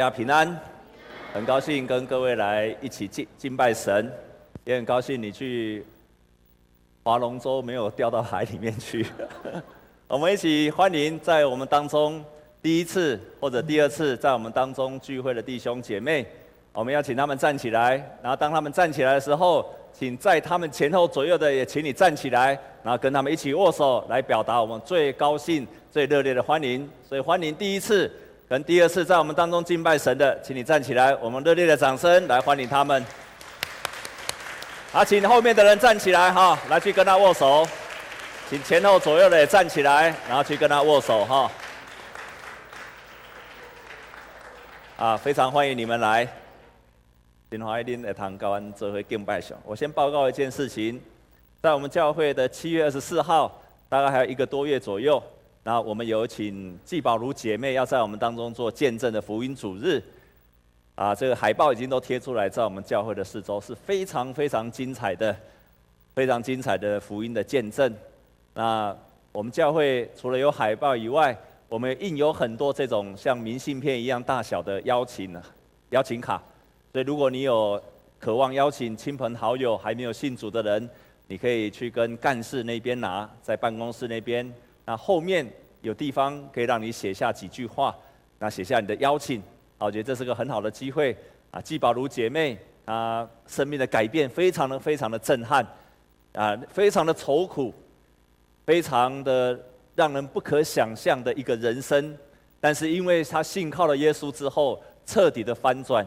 家平安，很高兴跟各位来一起敬敬拜神，也很高兴你去划龙舟没有掉到海里面去。我们一起欢迎在我们当中第一次或者第二次在我们当中聚会的弟兄姐妹，我们要请他们站起来，然后当他们站起来的时候，请在他们前后左右的也请你站起来，然后跟他们一起握手，来表达我们最高兴、最热烈的欢迎。所以欢迎第一次。跟第二次在我们当中敬拜神的，请你站起来，我们热烈的掌声来欢迎他们。好，请后面的人站起来哈，来去跟他握手。请前后左右的也站起来，然后去跟他握手哈。啊，非常欢迎你们来。今华一定来谈高安这回敬拜神。我先报告一件事情，在我们教会的七月二十四号，大概还有一个多月左右。那我们有请季宝如姐妹要在我们当中做见证的福音主日，啊，这个海报已经都贴出来，在我们教会的四周是非常非常精彩的，非常精彩的福音的见证。那我们教会除了有海报以外，我们印有很多这种像明信片一样大小的邀请邀请卡，所以如果你有渴望邀请亲朋好友还没有信主的人，你可以去跟干事那边拿，在办公室那边。那后面有地方可以让你写下几句话，那写下你的邀请，我觉得这是个很好的机会啊。季宝如姐妹啊，生命的改变非常的非常的震撼啊，非常的愁苦，非常的让人不可想象的一个人生。但是因为她信靠了耶稣之后，彻底的翻转，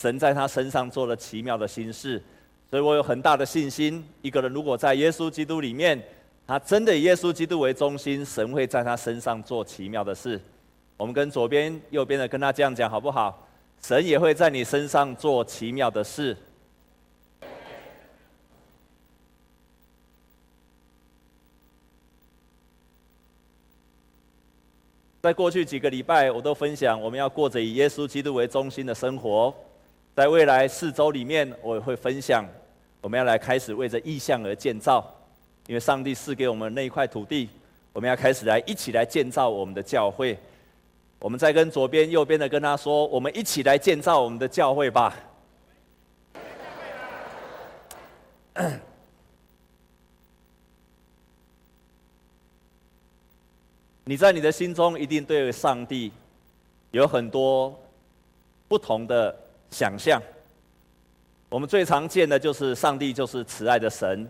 神在她身上做了奇妙的心事，所以我有很大的信心。一个人如果在耶稣基督里面，他真的以耶稣基督为中心，神会在他身上做奇妙的事。我们跟左边、右边的跟他这样讲好不好？神也会在你身上做奇妙的事。在过去几个礼拜，我都分享我们要过着以耶稣基督为中心的生活。在未来四周里面，我也会分享我们要来开始为着意象而建造。因为上帝赐给我们那一块土地，我们要开始来一起来建造我们的教会。我们再跟左边、右边的跟他说：“我们一起来建造我们的教会吧。”你在你的心中一定对上帝有很多不同的想象。我们最常见的就是上帝就是慈爱的神。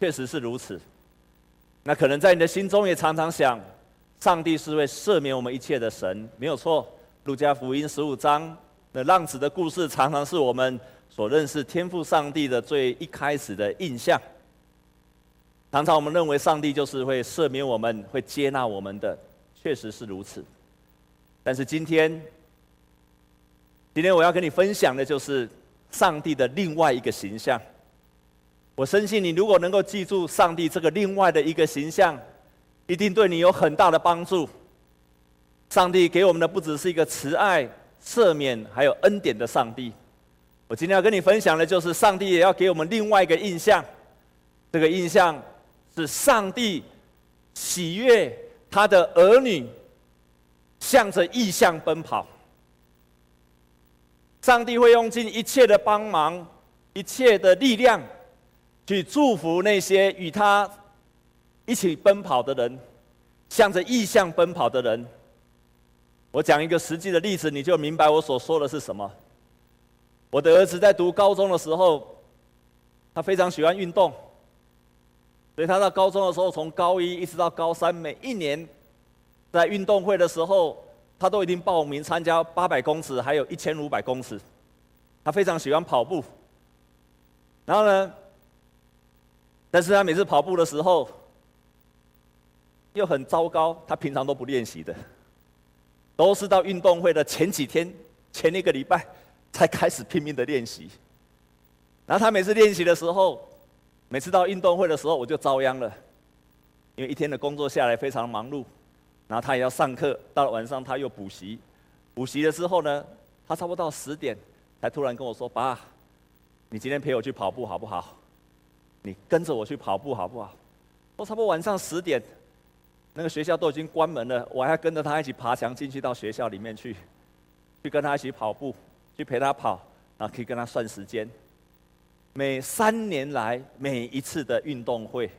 确实是如此。那可能在你的心中也常常想，上帝是会赦免我们一切的神，没有错。路加福音十五章那浪子的故事，常常是我们所认识天赋上帝的最一开始的印象。常常我们认为上帝就是会赦免我们，会接纳我们的，确实是如此。但是今天，今天我要跟你分享的就是上帝的另外一个形象。我深信，你如果能够记住上帝这个另外的一个形象，一定对你有很大的帮助。上帝给我们的不只是一个慈爱、赦免，还有恩典的上帝。我今天要跟你分享的，就是上帝也要给我们另外一个印象。这个印象是上帝喜悦他的儿女向着异象奔跑。上帝会用尽一切的帮忙，一切的力量。去祝福那些与他一起奔跑的人，向着异向奔跑的人。我讲一个实际的例子，你就明白我所说的是什么。我的儿子在读高中的时候，他非常喜欢运动，所以他到高中的时候，从高一一直到高三，每一年在运动会的时候，他都已经报名参加八百公尺，还有一千五百公尺。他非常喜欢跑步，然后呢，但是他每次跑步的时候，又很糟糕。他平常都不练习的，都是到运动会的前几天、前一个礼拜才开始拼命的练习。然后他每次练习的时候，每次到运动会的时候，我就遭殃了，因为一天的工作下来非常忙碌，然后他也要上课，到了晚上他又补习，补习的时候呢，他差不多到十点，才突然跟我说：“爸，你今天陪我去跑步好不好？”你跟着我去跑步好不好？我差不多晚上十点，那个学校都已经关门了，我还要跟着他一起爬墙进去到学校里面去。去跟他一起跑步，去陪他跑，然后可以跟他算时间。每三年来每一次的运动会，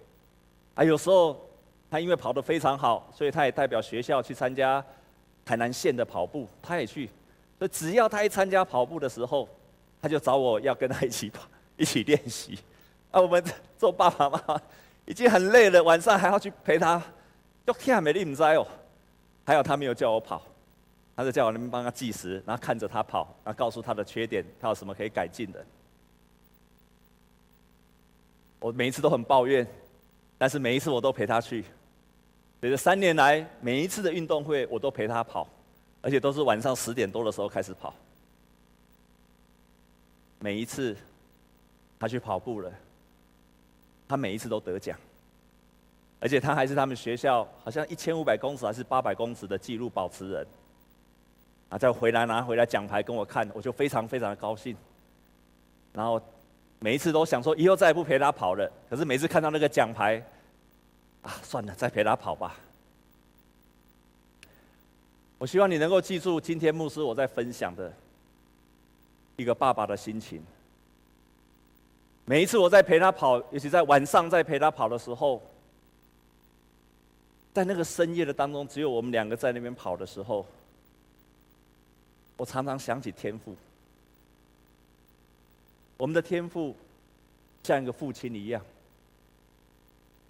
啊，有时候他因为跑得非常好，所以他也代表学校去参加台南县的跑步，他也去。所以只要他一参加跑步的时候，他就找我要跟他一起跑，一起练习。啊，我们做爸爸妈妈已经很累了，晚上还要去陪他，都天还没力唔知哦。还有他没有叫我跑，他是叫我那边帮他计时，然后看着他跑，然后告诉他的缺点，他有什么可以改进的。我每一次都很抱怨，但是每一次我都陪他去。所以这三年来，每一次的运动会我都陪他跑，而且都是晚上十点多的时候开始跑。每一次他去跑步了，他每一次都得奖，而且他还是他们学校好像一千五百公尺还是八百公尺的纪录保持人。啊，再回来拿回来奖牌跟我看，我就非常非常的高兴。然后。每一次都想说以后再也不陪他跑了，可是每次看到那个奖牌，啊，算了，再陪他跑吧。我希望你能够记住今天牧师我在分享的一个爸爸的心情。每一次我在陪他跑，尤其在晚上在陪他跑的时候，在那个深夜的当中，只有我们两个在那边跑的时候，我常常想起天父。我们的天父像一个父亲一样，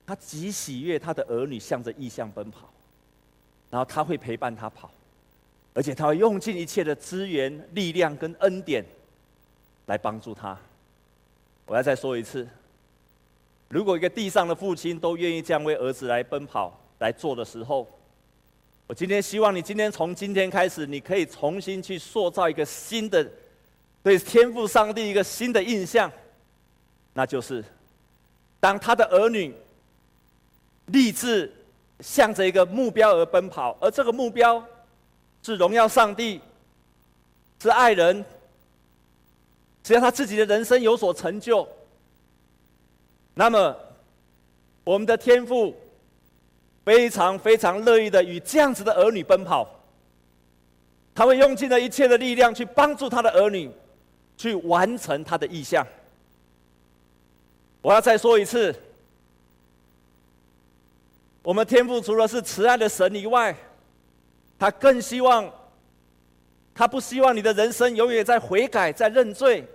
他极喜悦他的儿女向着异象奔跑，然后他会陪伴他跑，而且他会用尽一切的资源、力量跟恩典来帮助他。我要再说一次，如果一个地上的父亲都愿意这样为儿子来奔跑来做的时候，我今天希望你今天从今天开始，你可以重新去塑造一个新的。对天赋上帝一个新的印象，那就是，当他的儿女立志向着一个目标而奔跑，而这个目标是荣耀上帝，是爱人，只要他自己的人生有所成就，那么我们的天父非常非常乐意的与这样子的儿女奔跑，他会用尽了一切的力量去帮助他的儿女。去完成他的意向。我要再说一次，我们天父除了是慈爱的神以外，他更希望，他不希望你的人生永远在悔改、在认罪。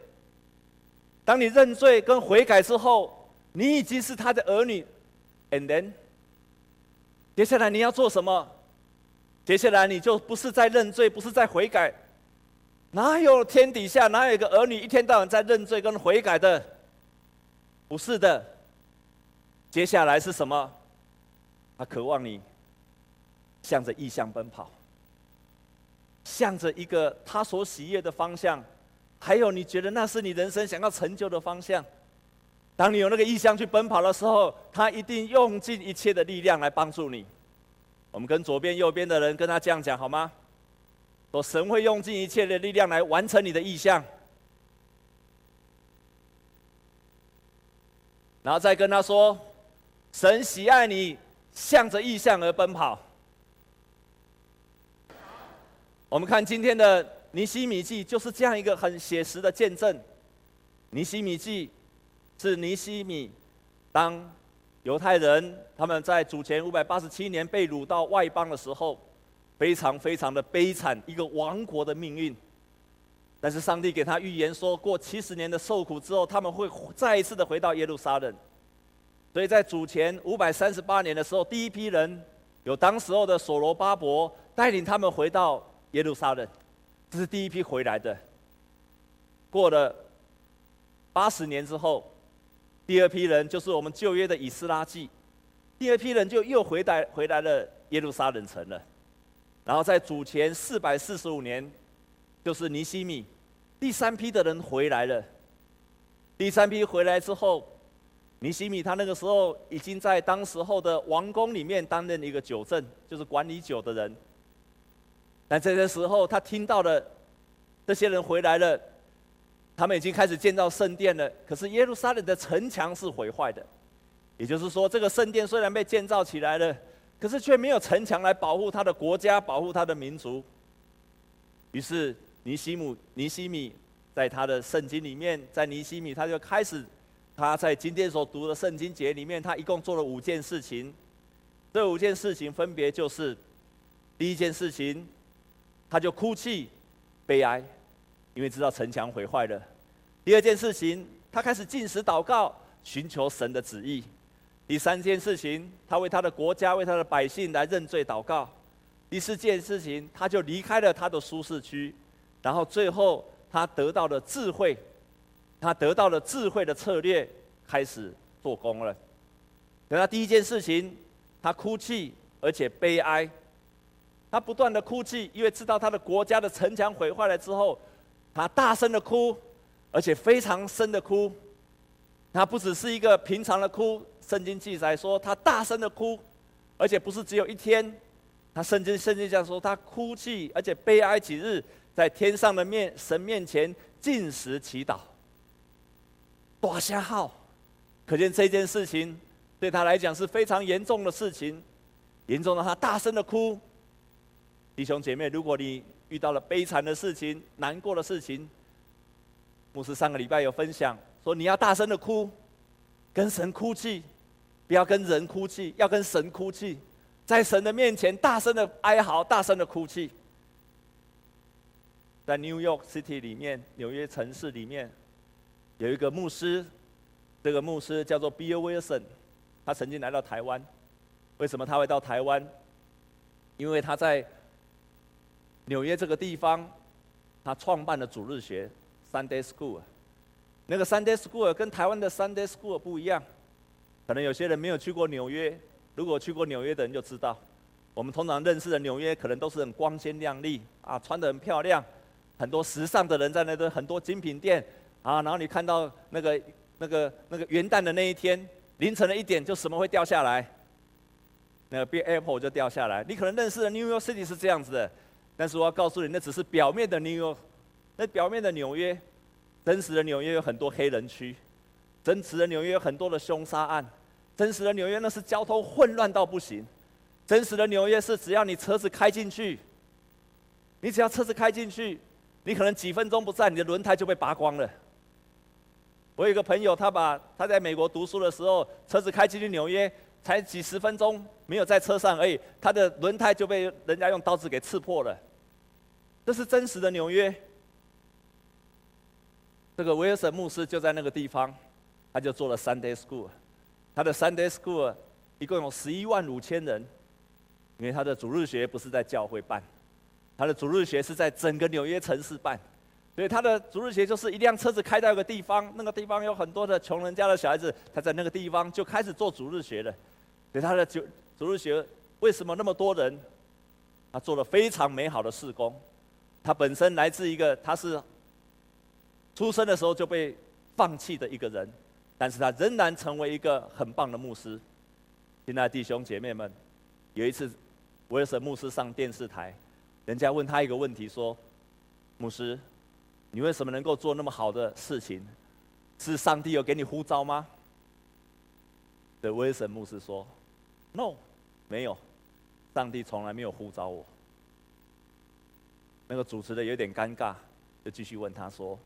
当你认罪跟悔改之后，你已经是他的儿女。And then，接下来你要做什么？接下来你就不是在认罪，不是在悔改。哪有天底下哪有一个儿女一天到晚在认罪跟悔改的？不是的。接下来是什么？他渴望你向着异乡奔跑，向着一个他所喜悦的方向，还有你觉得那是你人生想要成就的方向。当你有那个意向去奔跑的时候，他一定用尽一切的力量来帮助你。我们跟左边、右边的人跟他这样讲好吗？说神会用尽一切的力量来完成你的意向，然后再跟他说，神喜爱你向着意向而奔跑。我们看今天的尼希米记，就是这样一个很写实的见证。尼希米记是尼希米当犹太人他们在主前五百八十七年被掳到外邦的时候。非常非常的悲惨，一个亡国的命运。但是上帝给他预言说，过七十年的受苦之后，他们会再一次的回到耶路撒冷。所以在主前五百三十八年的时候，第一批人有当时候的所罗巴伯带领他们回到耶路撒冷，这是第一批回来的。过了八十年之后，第二批人就是我们旧约的以斯拉记，第二批人就又回来回来了耶路撒冷城了。然后在主前四百四十五年，就是尼希米，第三批的人回来了。第三批回来之后，尼希米他那个时候已经在当时候的王宫里面担任一个酒政，就是管理酒的人。但这个时候他听到了这些人回来了，他们已经开始建造圣殿了。可是耶路撒冷的城墙是毁坏的，也就是说，这个圣殿虽然被建造起来了。可是却没有城墙来保护他的国家，保护他的民族。于是尼西姆尼西米在他的圣经里面，在尼西米他就开始，他在今天所读的圣经节里面，他一共做了五件事情。这五件事情分别就是：第一件事情，他就哭泣、悲哀，因为知道城墙毁坏了；第二件事情，他开始进食祷告，寻求神的旨意；第三件事情，他为他的国家、为他的百姓来认罪祷告；第四件事情，他就离开了他的舒适区，然后最后他得到了智慧，他得到了智慧的策略，开始做工了。等他第一件事情。他哭泣，而且悲哀。他不断的哭泣，因为知道他的国家的城墙毁坏了之后，他大声的哭，而且非常深的哭。他不只是一个平常的哭，圣经记载说他大声的哭，而且不是只有一天。他圣经圣经上说他哭泣，而且悲哀几日，在天上的面神面前禁食祈祷。大声号，可见这件事情。对他来讲是非常严重的事情，严重到他大声的哭。弟兄姐妹，如果你遇到了悲惨的事情、难过的事情，牧师上个礼拜有分享说，你要大声的哭，跟神哭泣，不要跟人哭泣，要跟神哭泣，在神的面前大声的哀嚎、大声的哭泣。在 New York City 里面，纽约城市里面，有一个牧师，这个牧师叫做 Bill Wilson。他曾经来到台湾，为什么他会到台湾？因为他在纽约这个地方，他创办了主日学 Sunday School。那个 Sunday School 跟台湾的 Sunday School 不一样，可能有些人没有去过纽约。如果去过纽约的人就知道，我们通常认识的纽约可能都是很光鲜亮丽啊，穿得很漂亮，很多时尚的人在那边，很多精品店啊，然后你看到那个那个那个元旦的那一天。凌晨的一点就什么会掉下来？那个 Big Apple 就掉下来。你可能认识的 New York City 是这样子的，但是我要告诉你，那只是表面的 New York，那表面的纽约，真实的纽约有很多黑人区，真实的纽约有很多的凶杀案，真实的纽约那是交通混乱到不行，真实的纽约是只要你车子开进去，你只要车子开进去，你可能几分钟不在，你的轮胎就被拔光了。我有一个朋友，他把他在美国读书的时候，车子开进去纽约，才几十分钟，没有在车上而已，他的轮胎就被人家用刀子给刺破了。这是真实的纽约。这个威尔森牧师就在那个地方，他就做了 Sunday School，他的 Sunday School 一共有十一万五千人，因为他的主日学不是在教会办，他的主日学是在整个纽约城市办。所以他的主日学就是一辆车子开到一个地方，那个地方有很多的穷人家的小孩子，他在那个地方就开始做主日学了。所以他的主主日学为什么那么多人？他做了非常美好的事工。他本身来自一个他是出生的时候就被放弃的一个人，但是他仍然成为一个很棒的牧师。亲爱的弟兄姐妹们，有一次威尔森牧师上电视台，人家问他一个问题说：“牧师。”你为什么能够做那么好的事情？是上帝有给你呼召吗？对，威尔森牧师说：“No，没有，上帝从来没有呼召我。”那个主持的有点尴尬，就继续问他说：“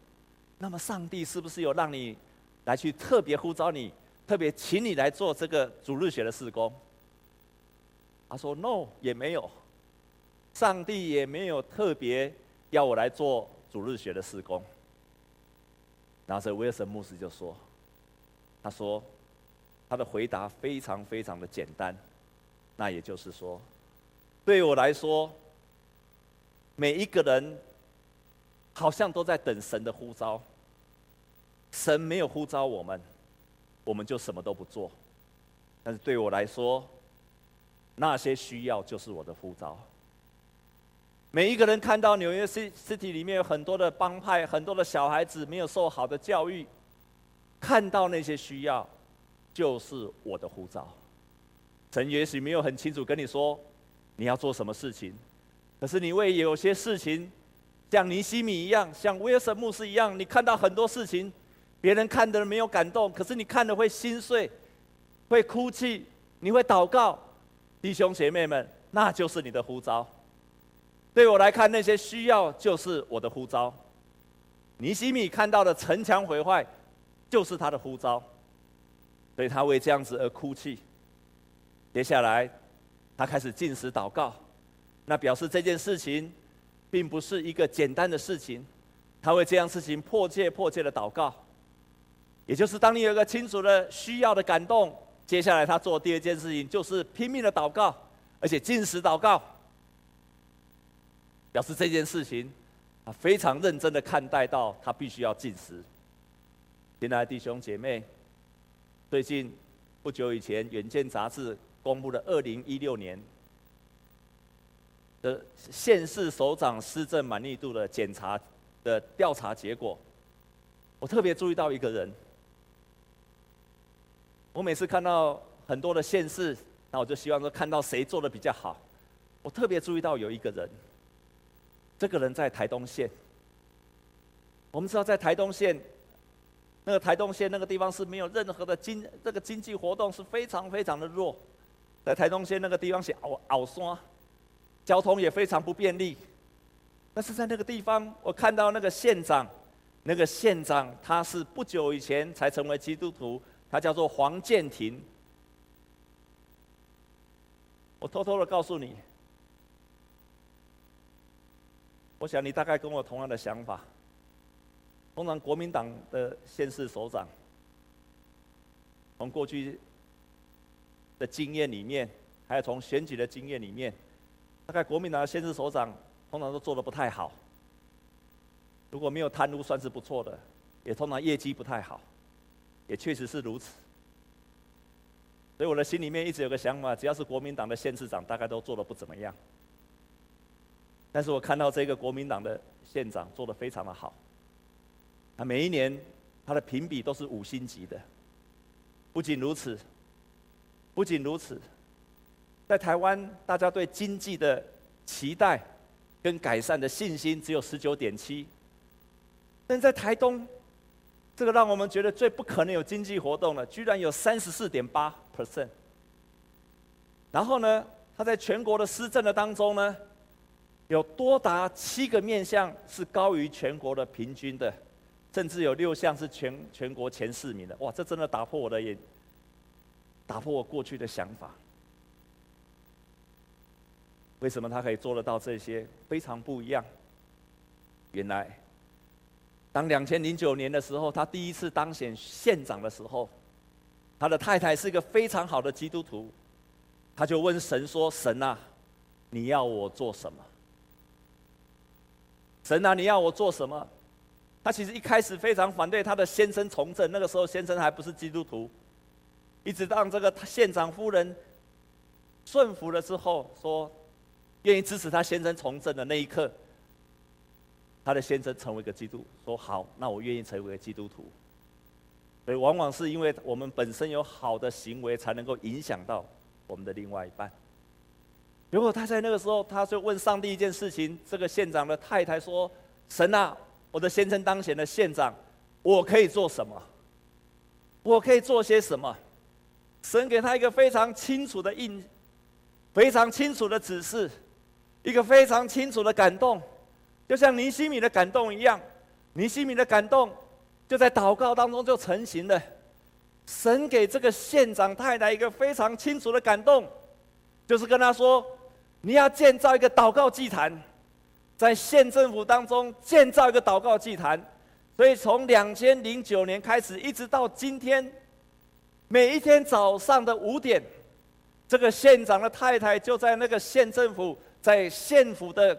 那么上帝是不是有让你来去特别呼召你，特别请你来做这个主日学的事工？”他说：“No，也没有，上帝也没有特别要我来做。”主日学的事工，然后这威尔森牧师就说：“他说，他的回答非常非常的简单，那也就是说，对我来说，每一个人好像都在等神的呼召，神没有呼召我们，我们就什么都不做。但是对我来说，那些需要就是我的呼召。”每一个人看到纽约 City 里面有很多的帮派，很多的小孩子没有受好的教育，看到那些需要，就是我的呼召。神也许没有很清楚跟你说你要做什么事情，可是你为有些事情，像尼西米一样，像威尔森牧师一样，你看到很多事情，别人看的没有感动，可是你看了会心碎，会哭泣，你会祷告，弟兄姐妹们，那就是你的呼召。对我来看，那些需要就是我的呼召。尼西米看到的城墙毁坏，就是他的呼召，所以他为这样子而哭泣。接下来，他开始进食祷告，那表示这件事情并不是一个简单的事情。他为这样事情迫切迫切的祷告，也就是当你有一个清楚的需要的感动，接下来他做第二件事情就是拼命的祷告，而且禁食祷告。表示这件事情，他非常认真的看待到他必须要禁食。亲爱的弟兄姐妹，最近不久以前，《远见》杂志公布了二零一六年的县市首长施政满意度的检查的调查结果。我特别注意到一个人，我每次看到很多的县市，那我就希望说看到谁做的比较好。我特别注意到有一个人。这个人在台东县。我们知道，在台东县，那个台东县那个地方是没有任何的经这个经济活动是非常非常的弱，在台东县那个地方是凹凹山，交通也非常不便利。但是在那个地方，我看到那个县长，那个县长他是不久以前才成为基督徒，他叫做黄建廷。我偷偷的告诉你。我想你大概跟我同样的想法。通常国民党的县市首长，从过去的经验里面，还有从选举的经验里面，大概国民党的县市首长通常都做的不太好。如果没有贪污，算是不错的，也通常业绩不太好，也确实是如此。所以我的心里面一直有个想法，只要是国民党的县市长，大概都做的不怎么样。但是我看到这个国民党的县长做的非常的好，他每一年他的评比都是五星级的。不仅如此，不仅如此，在台湾大家对经济的期待跟改善的信心只有十九点七，但在台东，这个让我们觉得最不可能有经济活动了，居然有三十四点八 percent。然后呢，他在全国的施政的当中呢，有多达七个面向是高于全国的平均的，甚至有六项是全全国前四名的。哇，这真的打破我的眼，打破我过去的想法。为什么他可以做得到这些？非常不一样。原来，当两千零九年的时候，他第一次当选县长的时候，他的太太是一个非常好的基督徒，他就问神说：“神啊，你要我做什么？”神啊，你要我做什么？他其实一开始非常反对他的先生从政，那个时候先生还不是基督徒。一直让这个县长夫人顺服了之后，说愿意支持他先生从政的那一刻，他的先生成为一个基督，说好，那我愿意成为个基督徒。所以往往是因为我们本身有好的行为，才能够影响到我们的另外一半。如果他在那个时候，他就问上帝一件事情。这个县长的太太说：“神啊，我的先生当选的县长，我可以做什么？我可以做些什么？”神给他一个非常清楚的印，非常清楚的指示，一个非常清楚的感动，就像尼西米的感动一样。尼西米的感动就在祷告当中就成型了。神给这个县长太太一个非常清楚的感动，就是跟他说。你要建造一个祷告祭坛，在县政府当中建造一个祷告祭坛，所以从两千零九年开始，一直到今天，每一天早上的五点，这个县长的太太就在那个县政府，在县府的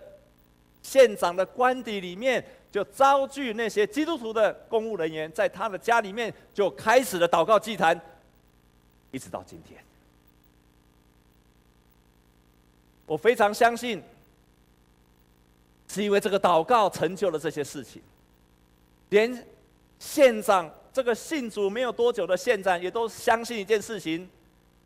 县长的官邸里面，就招聚那些基督徒的公务人员，在他的家里面就开始了祷告祭坛，一直到今天。我非常相信，是因为这个祷告成就了这些事情。连县长这个信主没有多久的县长，也都相信一件事情：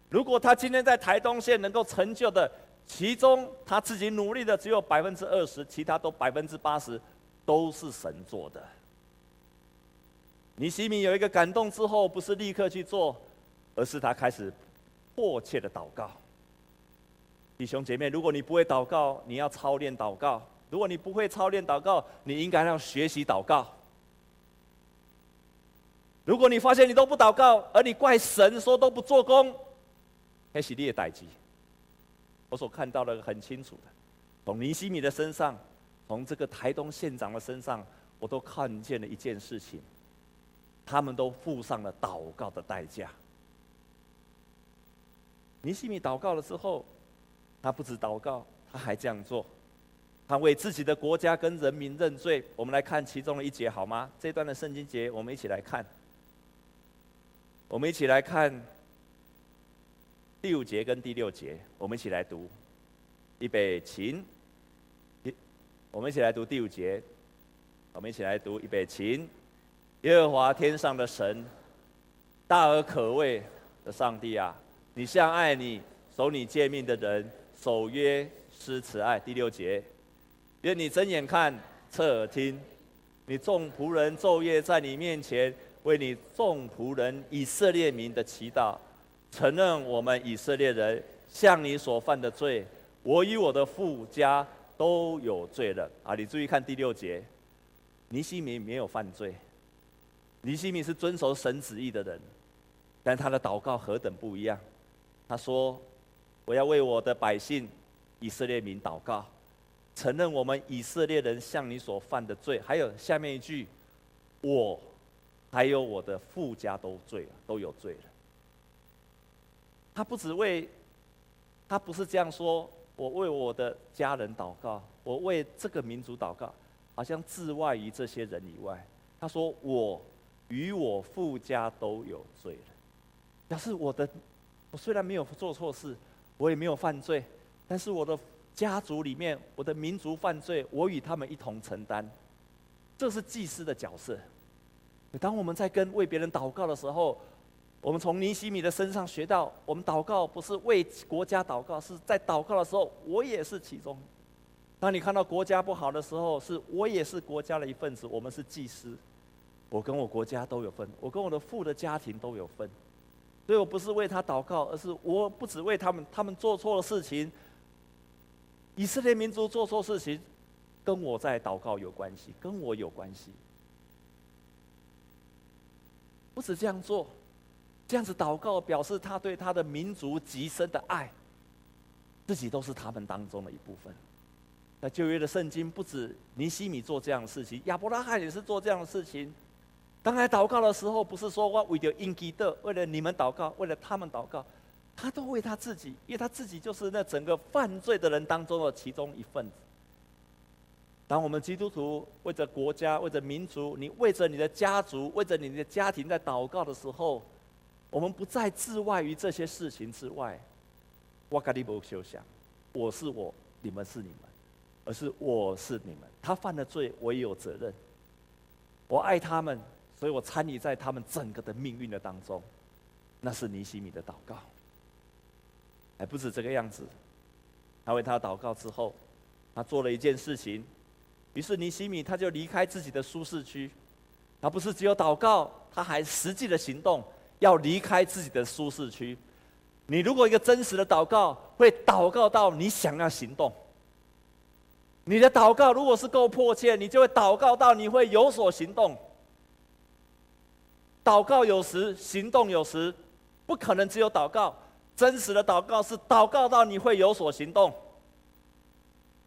如果他今天在台东县能够成就的，其中他自己努力的只有百分之二十，其他都百分之八十，都是神做的。尼西米有一个感动之后，不是立刻去做，而是他开始迫切的祷告。弟兄姐妹，如果你不会祷告，你要操练祷告；如果你不会操练祷告，你应该要学习祷告。如果你发现你都不祷告，而你怪神说都不做工，那是你的代志。我所看到的很清楚的，从尼西米的身上，从这个台东县长的身上，我都看见了一件事情，他们都付上了祷告的代价。尼西米祷告了之后，他不止祷告，他还这样做，他为自己的国家跟人民认罪。我们来看其中的一节好吗？这段的圣经节，我们一起来看。我们一起来看第五节跟第六节，我们一起来读。预备琴，我们一起来读第五节。我们一起来读预备琴。耶和华天上的神，大而可畏的上帝啊，你向爱你、守你诫命的人守约施慈爱。第六节，愿你睁眼看，侧耳听，你众仆人昼夜在你面前。为你众仆人以色列民的祈祷，承认我们以色列人向你所犯的罪，我与我的父家都有罪了。啊，你注意看第六节，尼西米没有犯罪，尼西米是遵守神旨意的人，但他的祷告何等不一样。他说：“我要为我的百姓以色列民祷告，承认我们以色列人向你所犯的罪。”还有下面一句：“我。”还有我的父家都罪了，都有罪了。他不只为，他不是这样说，我为我的家人祷告，我为这个民族祷告，好像置外于这些人以外。他说我与我父家都有罪了，表示我的，我虽然没有做错事，我也没有犯罪，但是我的家族里面，我的民族犯罪，我与他们一同承担。这是祭司的角色。当我们在跟为别人祷告的时候，我们从尼西米的身上学到，我们祷告不是为国家祷告，是在祷告的时候，我也是其中。当你看到国家不好的时候，是我也是国家的一份子。我们是祭司，我跟我国家都有份，我跟我的父的家庭都有份。所以我不是为他祷告，而是我不只为他们，他们做错了事情，以色列民族做错事情，跟我在祷告有关系，跟我有关系。不止这样做，这样子祷告表示他对他的民族极深的爱，自己都是他们当中的一部分。那旧约的圣经不止尼西米做这样的事情，亚伯拉罕也是做这样的事情。当他祷告的时候，不是说我为了应基的，为了你们祷告，为了他们祷告，他都为他自己，因为他自己就是那整个犯罪的人当中的其中一份子。当我们基督徒为着国家、为着民族，你为着你的家族、为着你的家庭在祷告的时候，我们不再置外于这些事情之外。我跟你不休想，我是我，你们是你们，而是我是你们。他犯了罪，我也有责任。我爱他们，所以我参与在他们整个的命运的当中。那是尼西米的祷告，还不止这个样子。他为他祷告之后，他做了一件事情。于是尼西米他就离开自己的舒适区，他不是只有祷告，他还实际的行动，要离开自己的舒适区。你如果一个真实的祷告，会祷告到你想要行动。你的祷告如果是够迫切，你就会祷告到你会有所行动。祷告有时，行动有时，不可能只有祷告。真实的祷告是祷告到你会有所行动。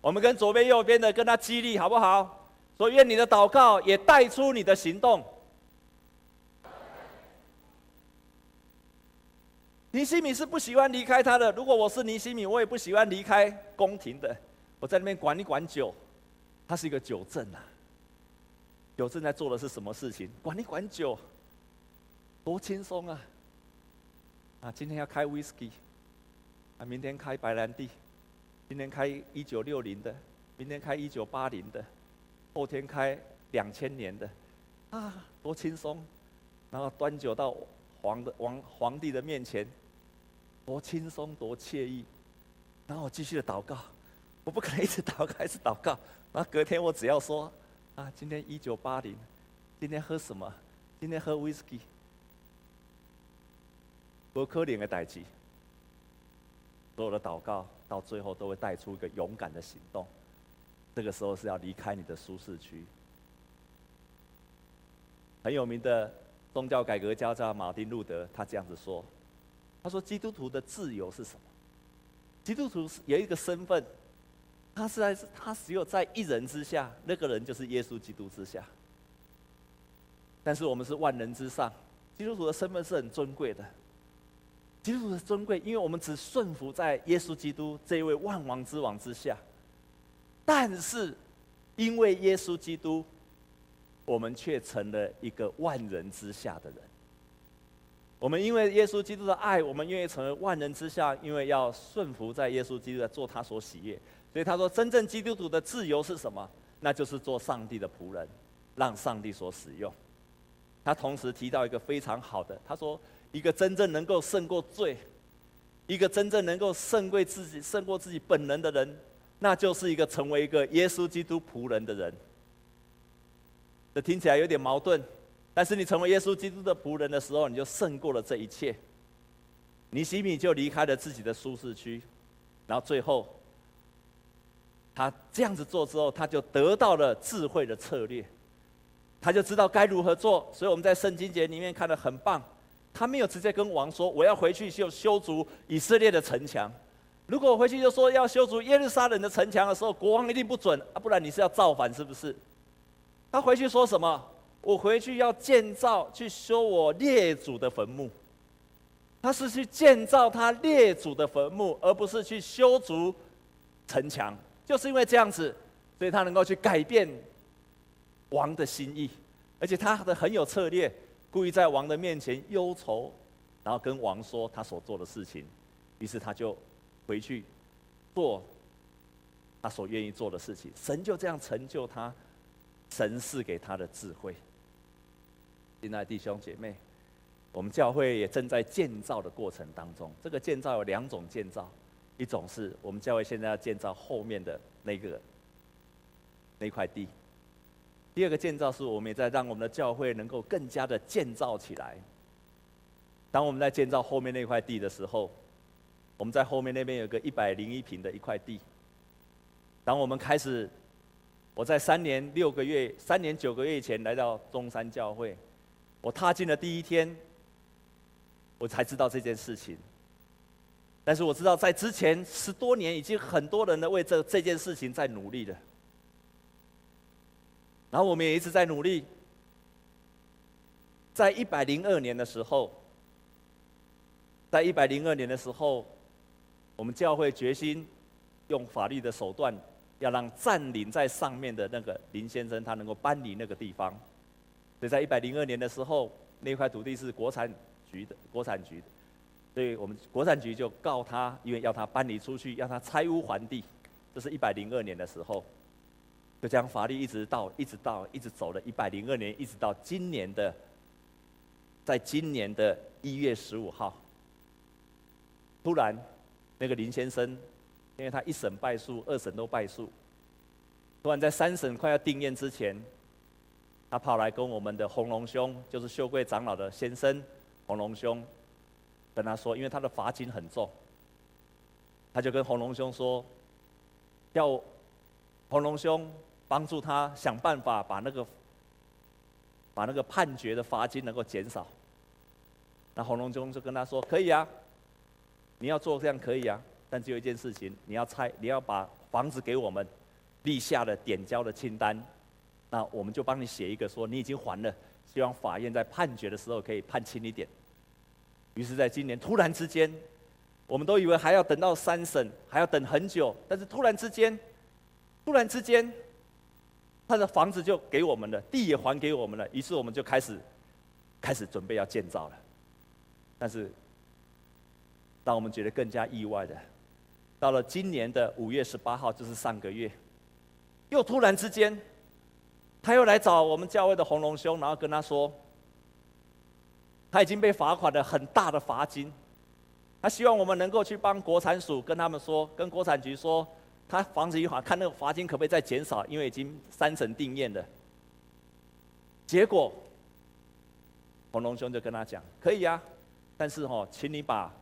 我们跟左边、右边的跟他激励，好不好？所以愿你的祷告也带出你的行动。尼西米是不喜欢离开他的。如果我是尼西米，我也不喜欢离开宫廷的。我在那边管一管酒，他是一个酒政啊。酒政在做的是什么事情？管一管酒，多轻松啊！啊，今天要开威士忌，啊，明天开白兰地。今天开一九六零的，明天开一九八零的，后天开两千年的，啊，多轻松！然后端酒到皇的王皇帝的面前，多轻松，多惬意。然后我继续的祷告，我不可能一直祷告，一直祷告。然后隔天我只要说，啊，今天一九八零，今天喝什么？今天喝威士忌，多可怜的代志。所有的祷告到最后都会带出一个勇敢的行动。这个时候是要离开你的舒适区。很有名的宗教改革家叫马丁路德，他这样子说：“他说基督徒的自由是什么？基督徒是有一个身份，他是在他只有在一人之下，那个人就是耶稣基督之下。但是我们是万人之上，基督徒的身份是很尊贵的。”基督徒的尊贵，因为我们只顺服在耶稣基督这一位万王之王之下。但是，因为耶稣基督，我们却成了一个万人之下的人。我们因为耶稣基督的爱，我们愿意成为万人之下，因为要顺服在耶稣基督的做他所喜悦。所以他说，真正基督徒的自由是什么？那就是做上帝的仆人，让上帝所使用。他同时提到一个非常好的，他说。一个真正能够胜过罪，一个真正能够胜过自己、胜过自己本能的人，那就是一个成为一个耶稣基督仆人的人。听起来有点矛盾，但是你成为耶稣基督的仆人的时候，你就胜过了这一切。尼西米就离开了自己的舒适区，然后最后，他这样子做之后，他就得到了智慧的策略，他就知道该如何做。所以我们在圣经节里面看得很棒。他没有直接跟王说：“我要回去修修筑以色列的城墙。”如果我回去就说要修筑耶路撒冷的城墙的时候，国王一定不准啊！不然你是要造反是不是？他回去说什么？我回去要建造去修我列祖的坟墓。他是去建造他列祖的坟墓，而不是去修筑城墙。就是因为这样子，所以他能够去改变王的心意，而且他的很有策略。故意在王的面前忧愁，然后跟王说他所做的事情，于是他就回去做他所愿意做的事情。神就这样成就他，神赐给他的智慧。亲爱的弟兄姐妹，我们教会也正在建造的过程当中。这个建造有两种建造，一种是我们教会现在要建造后面的那个那块地。第二个建造是我们也在让我们的教会能够更加的建造起来。当我们在建造后面那块地的时候，我们在后面那边有个一百零一平的一块地。当我们开始，我在三年六个月、三年九个月前来到中山教会，我踏进了第一天，我才知道这件事情。但是我知道在之前十多年，已经很多人呢为这这件事情在努力了。然后我们也一直在努力，在一百零二年的时候，在一百零二年的时候，我们教会决心用法律的手段，要让占领在上面的那个林先生他能够搬离那个地方。所以在一百零二年的时候，那块土地是国产局的，国产局的，所以我们国产局就告他，因为要他搬离出去，要他拆屋还地。这是一百零二年的时候。就这样，法律一直到，一直到，一直走了一百零二年，一直到今年的，在今年的一月十五号，突然，那个林先生，因为他一审败诉，二审都败诉，突然在三审快要定谳之前，他跑来跟我们的洪龙兄，就是秀贵长老的先生，洪龙兄，跟他说，因为他的罚金很重，他就跟洪龙兄说，要洪龙兄。帮助他想办法把那个把那个判决的罚金能够减少。那洪龙兄就跟他说：“可以啊，你要做这样可以啊，但只有一件事情，你要拆，你要把房子给我们，立下了点交的清单，那我们就帮你写一个说你已经还了，希望法院在判决的时候可以判轻一点。”于是，在今年突然之间，我们都以为还要等到三审，还要等很久，但是突然之间，突然之间。他的房子就给我们了，地也还给我们了，于是我们就开始开始准备要建造了。但是，让我们觉得更加意外的，到了今年的五月十八号，就是上个月，又突然之间，他又来找我们教会的洪龙兄，然后跟他说，他已经被罚款了很大的罚金，他希望我们能够去帮国产署跟他们说，跟国产局说。他房子一还，看那个罚金可不可以再减少？因为已经三审定谳了。结果，洪龙兄就跟他讲：“可以啊，但是哦，请你把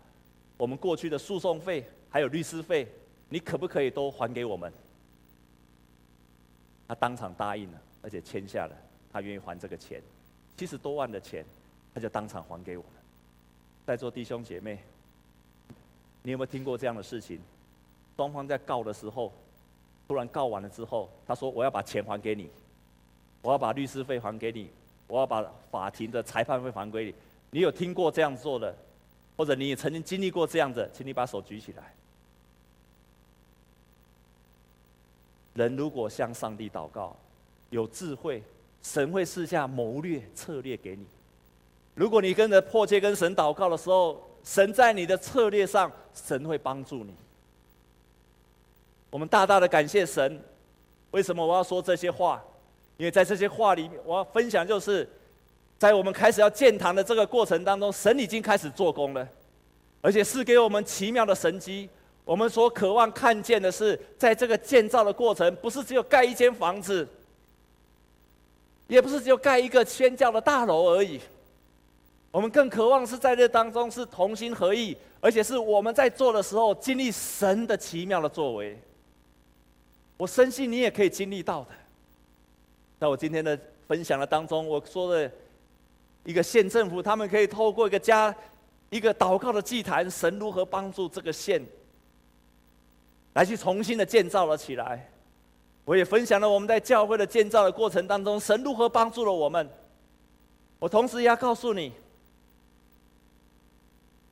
我们过去的诉讼费还有律师费，你可不可以都还给我们？”他当场答应了，而且签下了，他愿意还这个钱，七十多万的钱，他就当场还给我们。在座弟兄姐妹，你有没有听过这样的事情？双方在告的时候，突然告完了之后，他说：“我要把钱还给你，我要把律师费还给你，我要把法庭的裁判费还给你。”你有听过这样做的，或者你也曾经经历过这样的，请你把手举起来。人如果向上帝祷告，有智慧，神会赐下谋略策略给你。如果你跟着迫切跟神祷告的时候，神在你的策略上，神会帮助你。我们大大的感谢神。为什么我要说这些话？因为在这些话里面，我要分享就是，在我们开始要建堂的这个过程当中，神已经开始做工了，而且是给我们奇妙的神迹。我们所渴望看见的是，在这个建造的过程，不是只有盖一间房子，也不是只有盖一个宣教的大楼而已。我们更渴望是在这当中是同心合意，而且是我们在做的时候经历神的奇妙的作为。我深信你也可以经历到的。在我今天的分享的当中，我说的一个县政府，他们可以透过一个家、一个祷告的祭坛，神如何帮助这个县。来去重新的建造了起来，我也分享了我们在教会的建造的过程当中，神如何帮助了我们。我同时也要告诉你，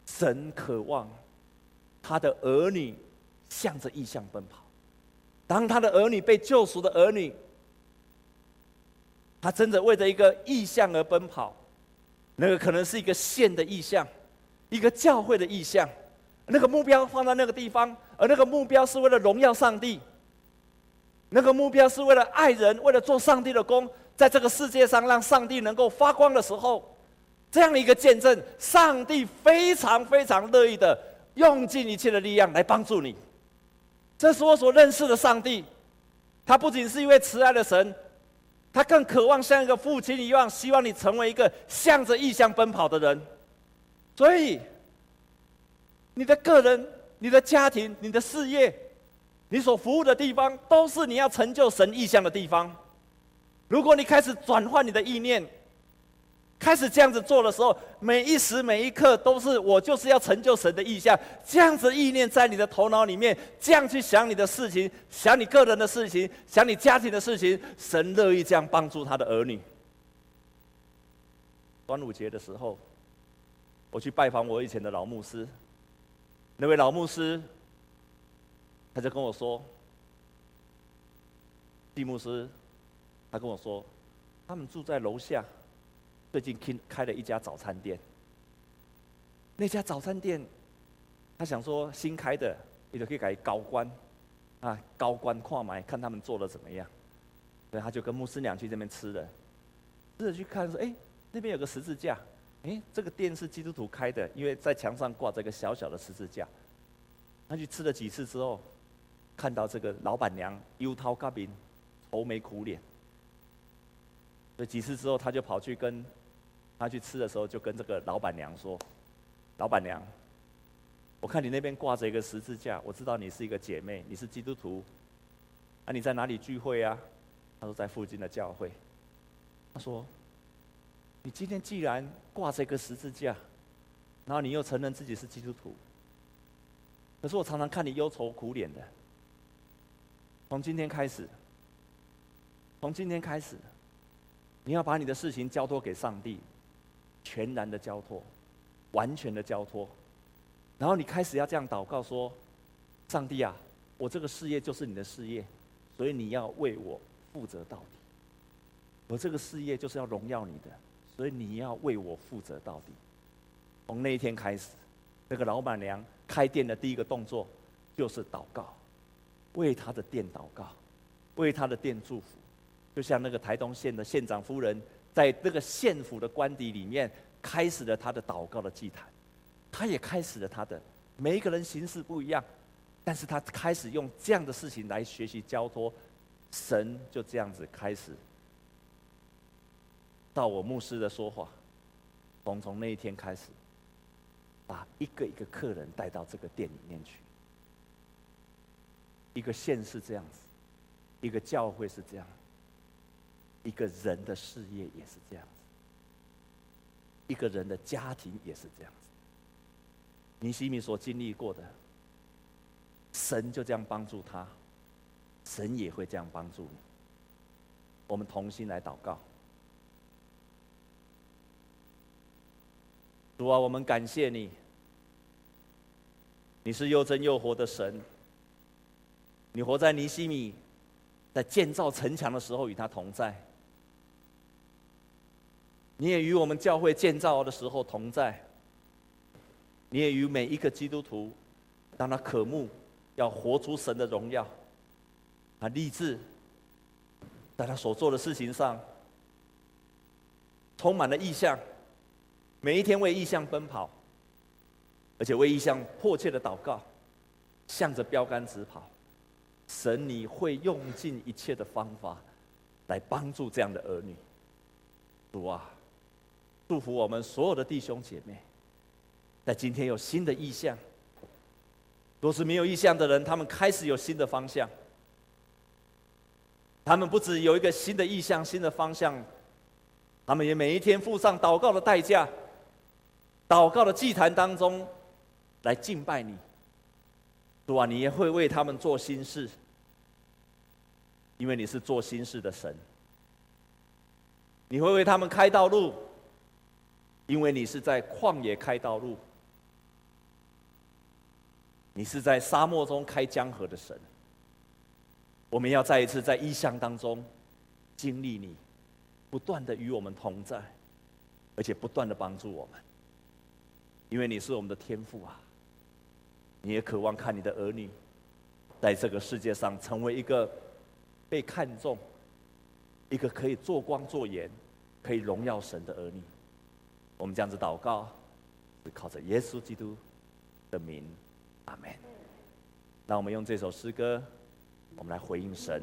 神渴望他的儿女向着异象奔跑。当他的儿女被救赎的儿女，他真的为着一个异象而奔跑，那个可能是一个县的意象，一个教会的意象。那个目标放在那个地方，而那个目标是为了荣耀上帝。那个目标是为了爱人，为了做上帝的工，在这个世界上让上帝能够发光的时候，这样的一个见证，上帝非常非常乐意的用尽一切的力量来帮助你。这是我所认识的上帝，他不仅是一位慈爱的神，他更渴望像一个父亲一样，希望你成为一个向着异象奔跑的人。所以。你的个人、你的家庭、你的事业，你所服务的地方，都是你要成就神意向的地方。如果你开始转换你的意念，开始这样子做的时候，每一时每一刻都是我就是要成就神的意象。这样子意念在你的头脑里面，这样去想你的事情，想你个人的事情，想你家庭的事情，神乐意这样帮助他的儿女。端午节的时候，我去拜访我以前的老牧师。那位老牧师，他就跟我说：“蒂牧师，他跟我说，他们住在楼下，最近开开了一家早餐店。那家早餐店，他想说新开的，你就可以改高官，啊，高官跨买，看他们做的怎么样。所以他就跟牧师娘去这边吃了，试着去看说，哎，那边有个十字架。”哎，这个店是基督徒开的，因为在墙上挂着一个小小的十字架。他去吃了几次之后，看到这个老板娘忧头嘎面，愁眉苦脸。所以几次之后，他就跑去跟他去吃的时候，就跟这个老板娘说：“老板娘，我看你那边挂着一个十字架，我知道你是一个姐妹，你是基督徒。啊，你在哪里聚会啊？”他说：“在附近的教会。”他说。你今天既然挂着一个十字架，然后你又承认自己是基督徒，可是我常常看你忧愁苦脸的。从今天开始，从今天开始，你要把你的事情交托给上帝，全然的交托，完全的交托，然后你开始要这样祷告说：上帝啊，我这个事业就是你的事业，所以你要为我负责到底。我这个事业就是要荣耀你的。所以你要为我负责到底。从那一天开始，那个老板娘开店的第一个动作就是祷告，为他的店祷告，为他的店祝福。就像那个台东县的县长夫人，在那个县府的官邸里面，开始了他的祷告的祭坛。他也开始了他的。每一个人形式不一样，但是他开始用这样的事情来学习交托，神就这样子开始。到我牧师的说话，从从那一天开始，把一个一个客人带到这个店里面去，一个县是这样子，一个教会是这样，一个人的事业也是这样子，一个人的家庭也是这样子。尼西米所经历过的，神就这样帮助他，神也会这样帮助你。我们同心来祷告。主啊，我们感谢你，你是又真又活的神。你活在尼西米在建造城墙的时候与他同在，你也与我们教会建造的时候同在，你也与每一个基督徒，当他渴慕要活出神的荣耀，他立志在他所做的事情上充满了意象，每一天为意象奔跑，而且为意象迫切的祷告，向着标杆直跑。神，你会用尽一切的方法来帮助这样的儿女。主啊，祝福我们所有的弟兄姐妹，在今天有新的意向。若是没有意向的人，他们开始有新的方向。他们不止有一个新的意向、新的方向，他们也每一天付上祷告的代价，祷告的祭坛当中来敬拜你。主啊，你也会为他们做新事，因为你是做新事的神。你会为他们开道路，因为你是在旷野开道路。你是在沙漠中开江河的神。我们要再一次在异象当中经历你，不断的与我们同在，而且不断的帮助我们，因为你是我们的天父啊。你也渴望看你的儿女，在这个世界上成为一个被看重、一个可以做光做盐、可以荣耀神的儿女。我们这样子祷告，是靠着耶稣基督的名，阿门。让我们用这首诗歌，我们来回应神。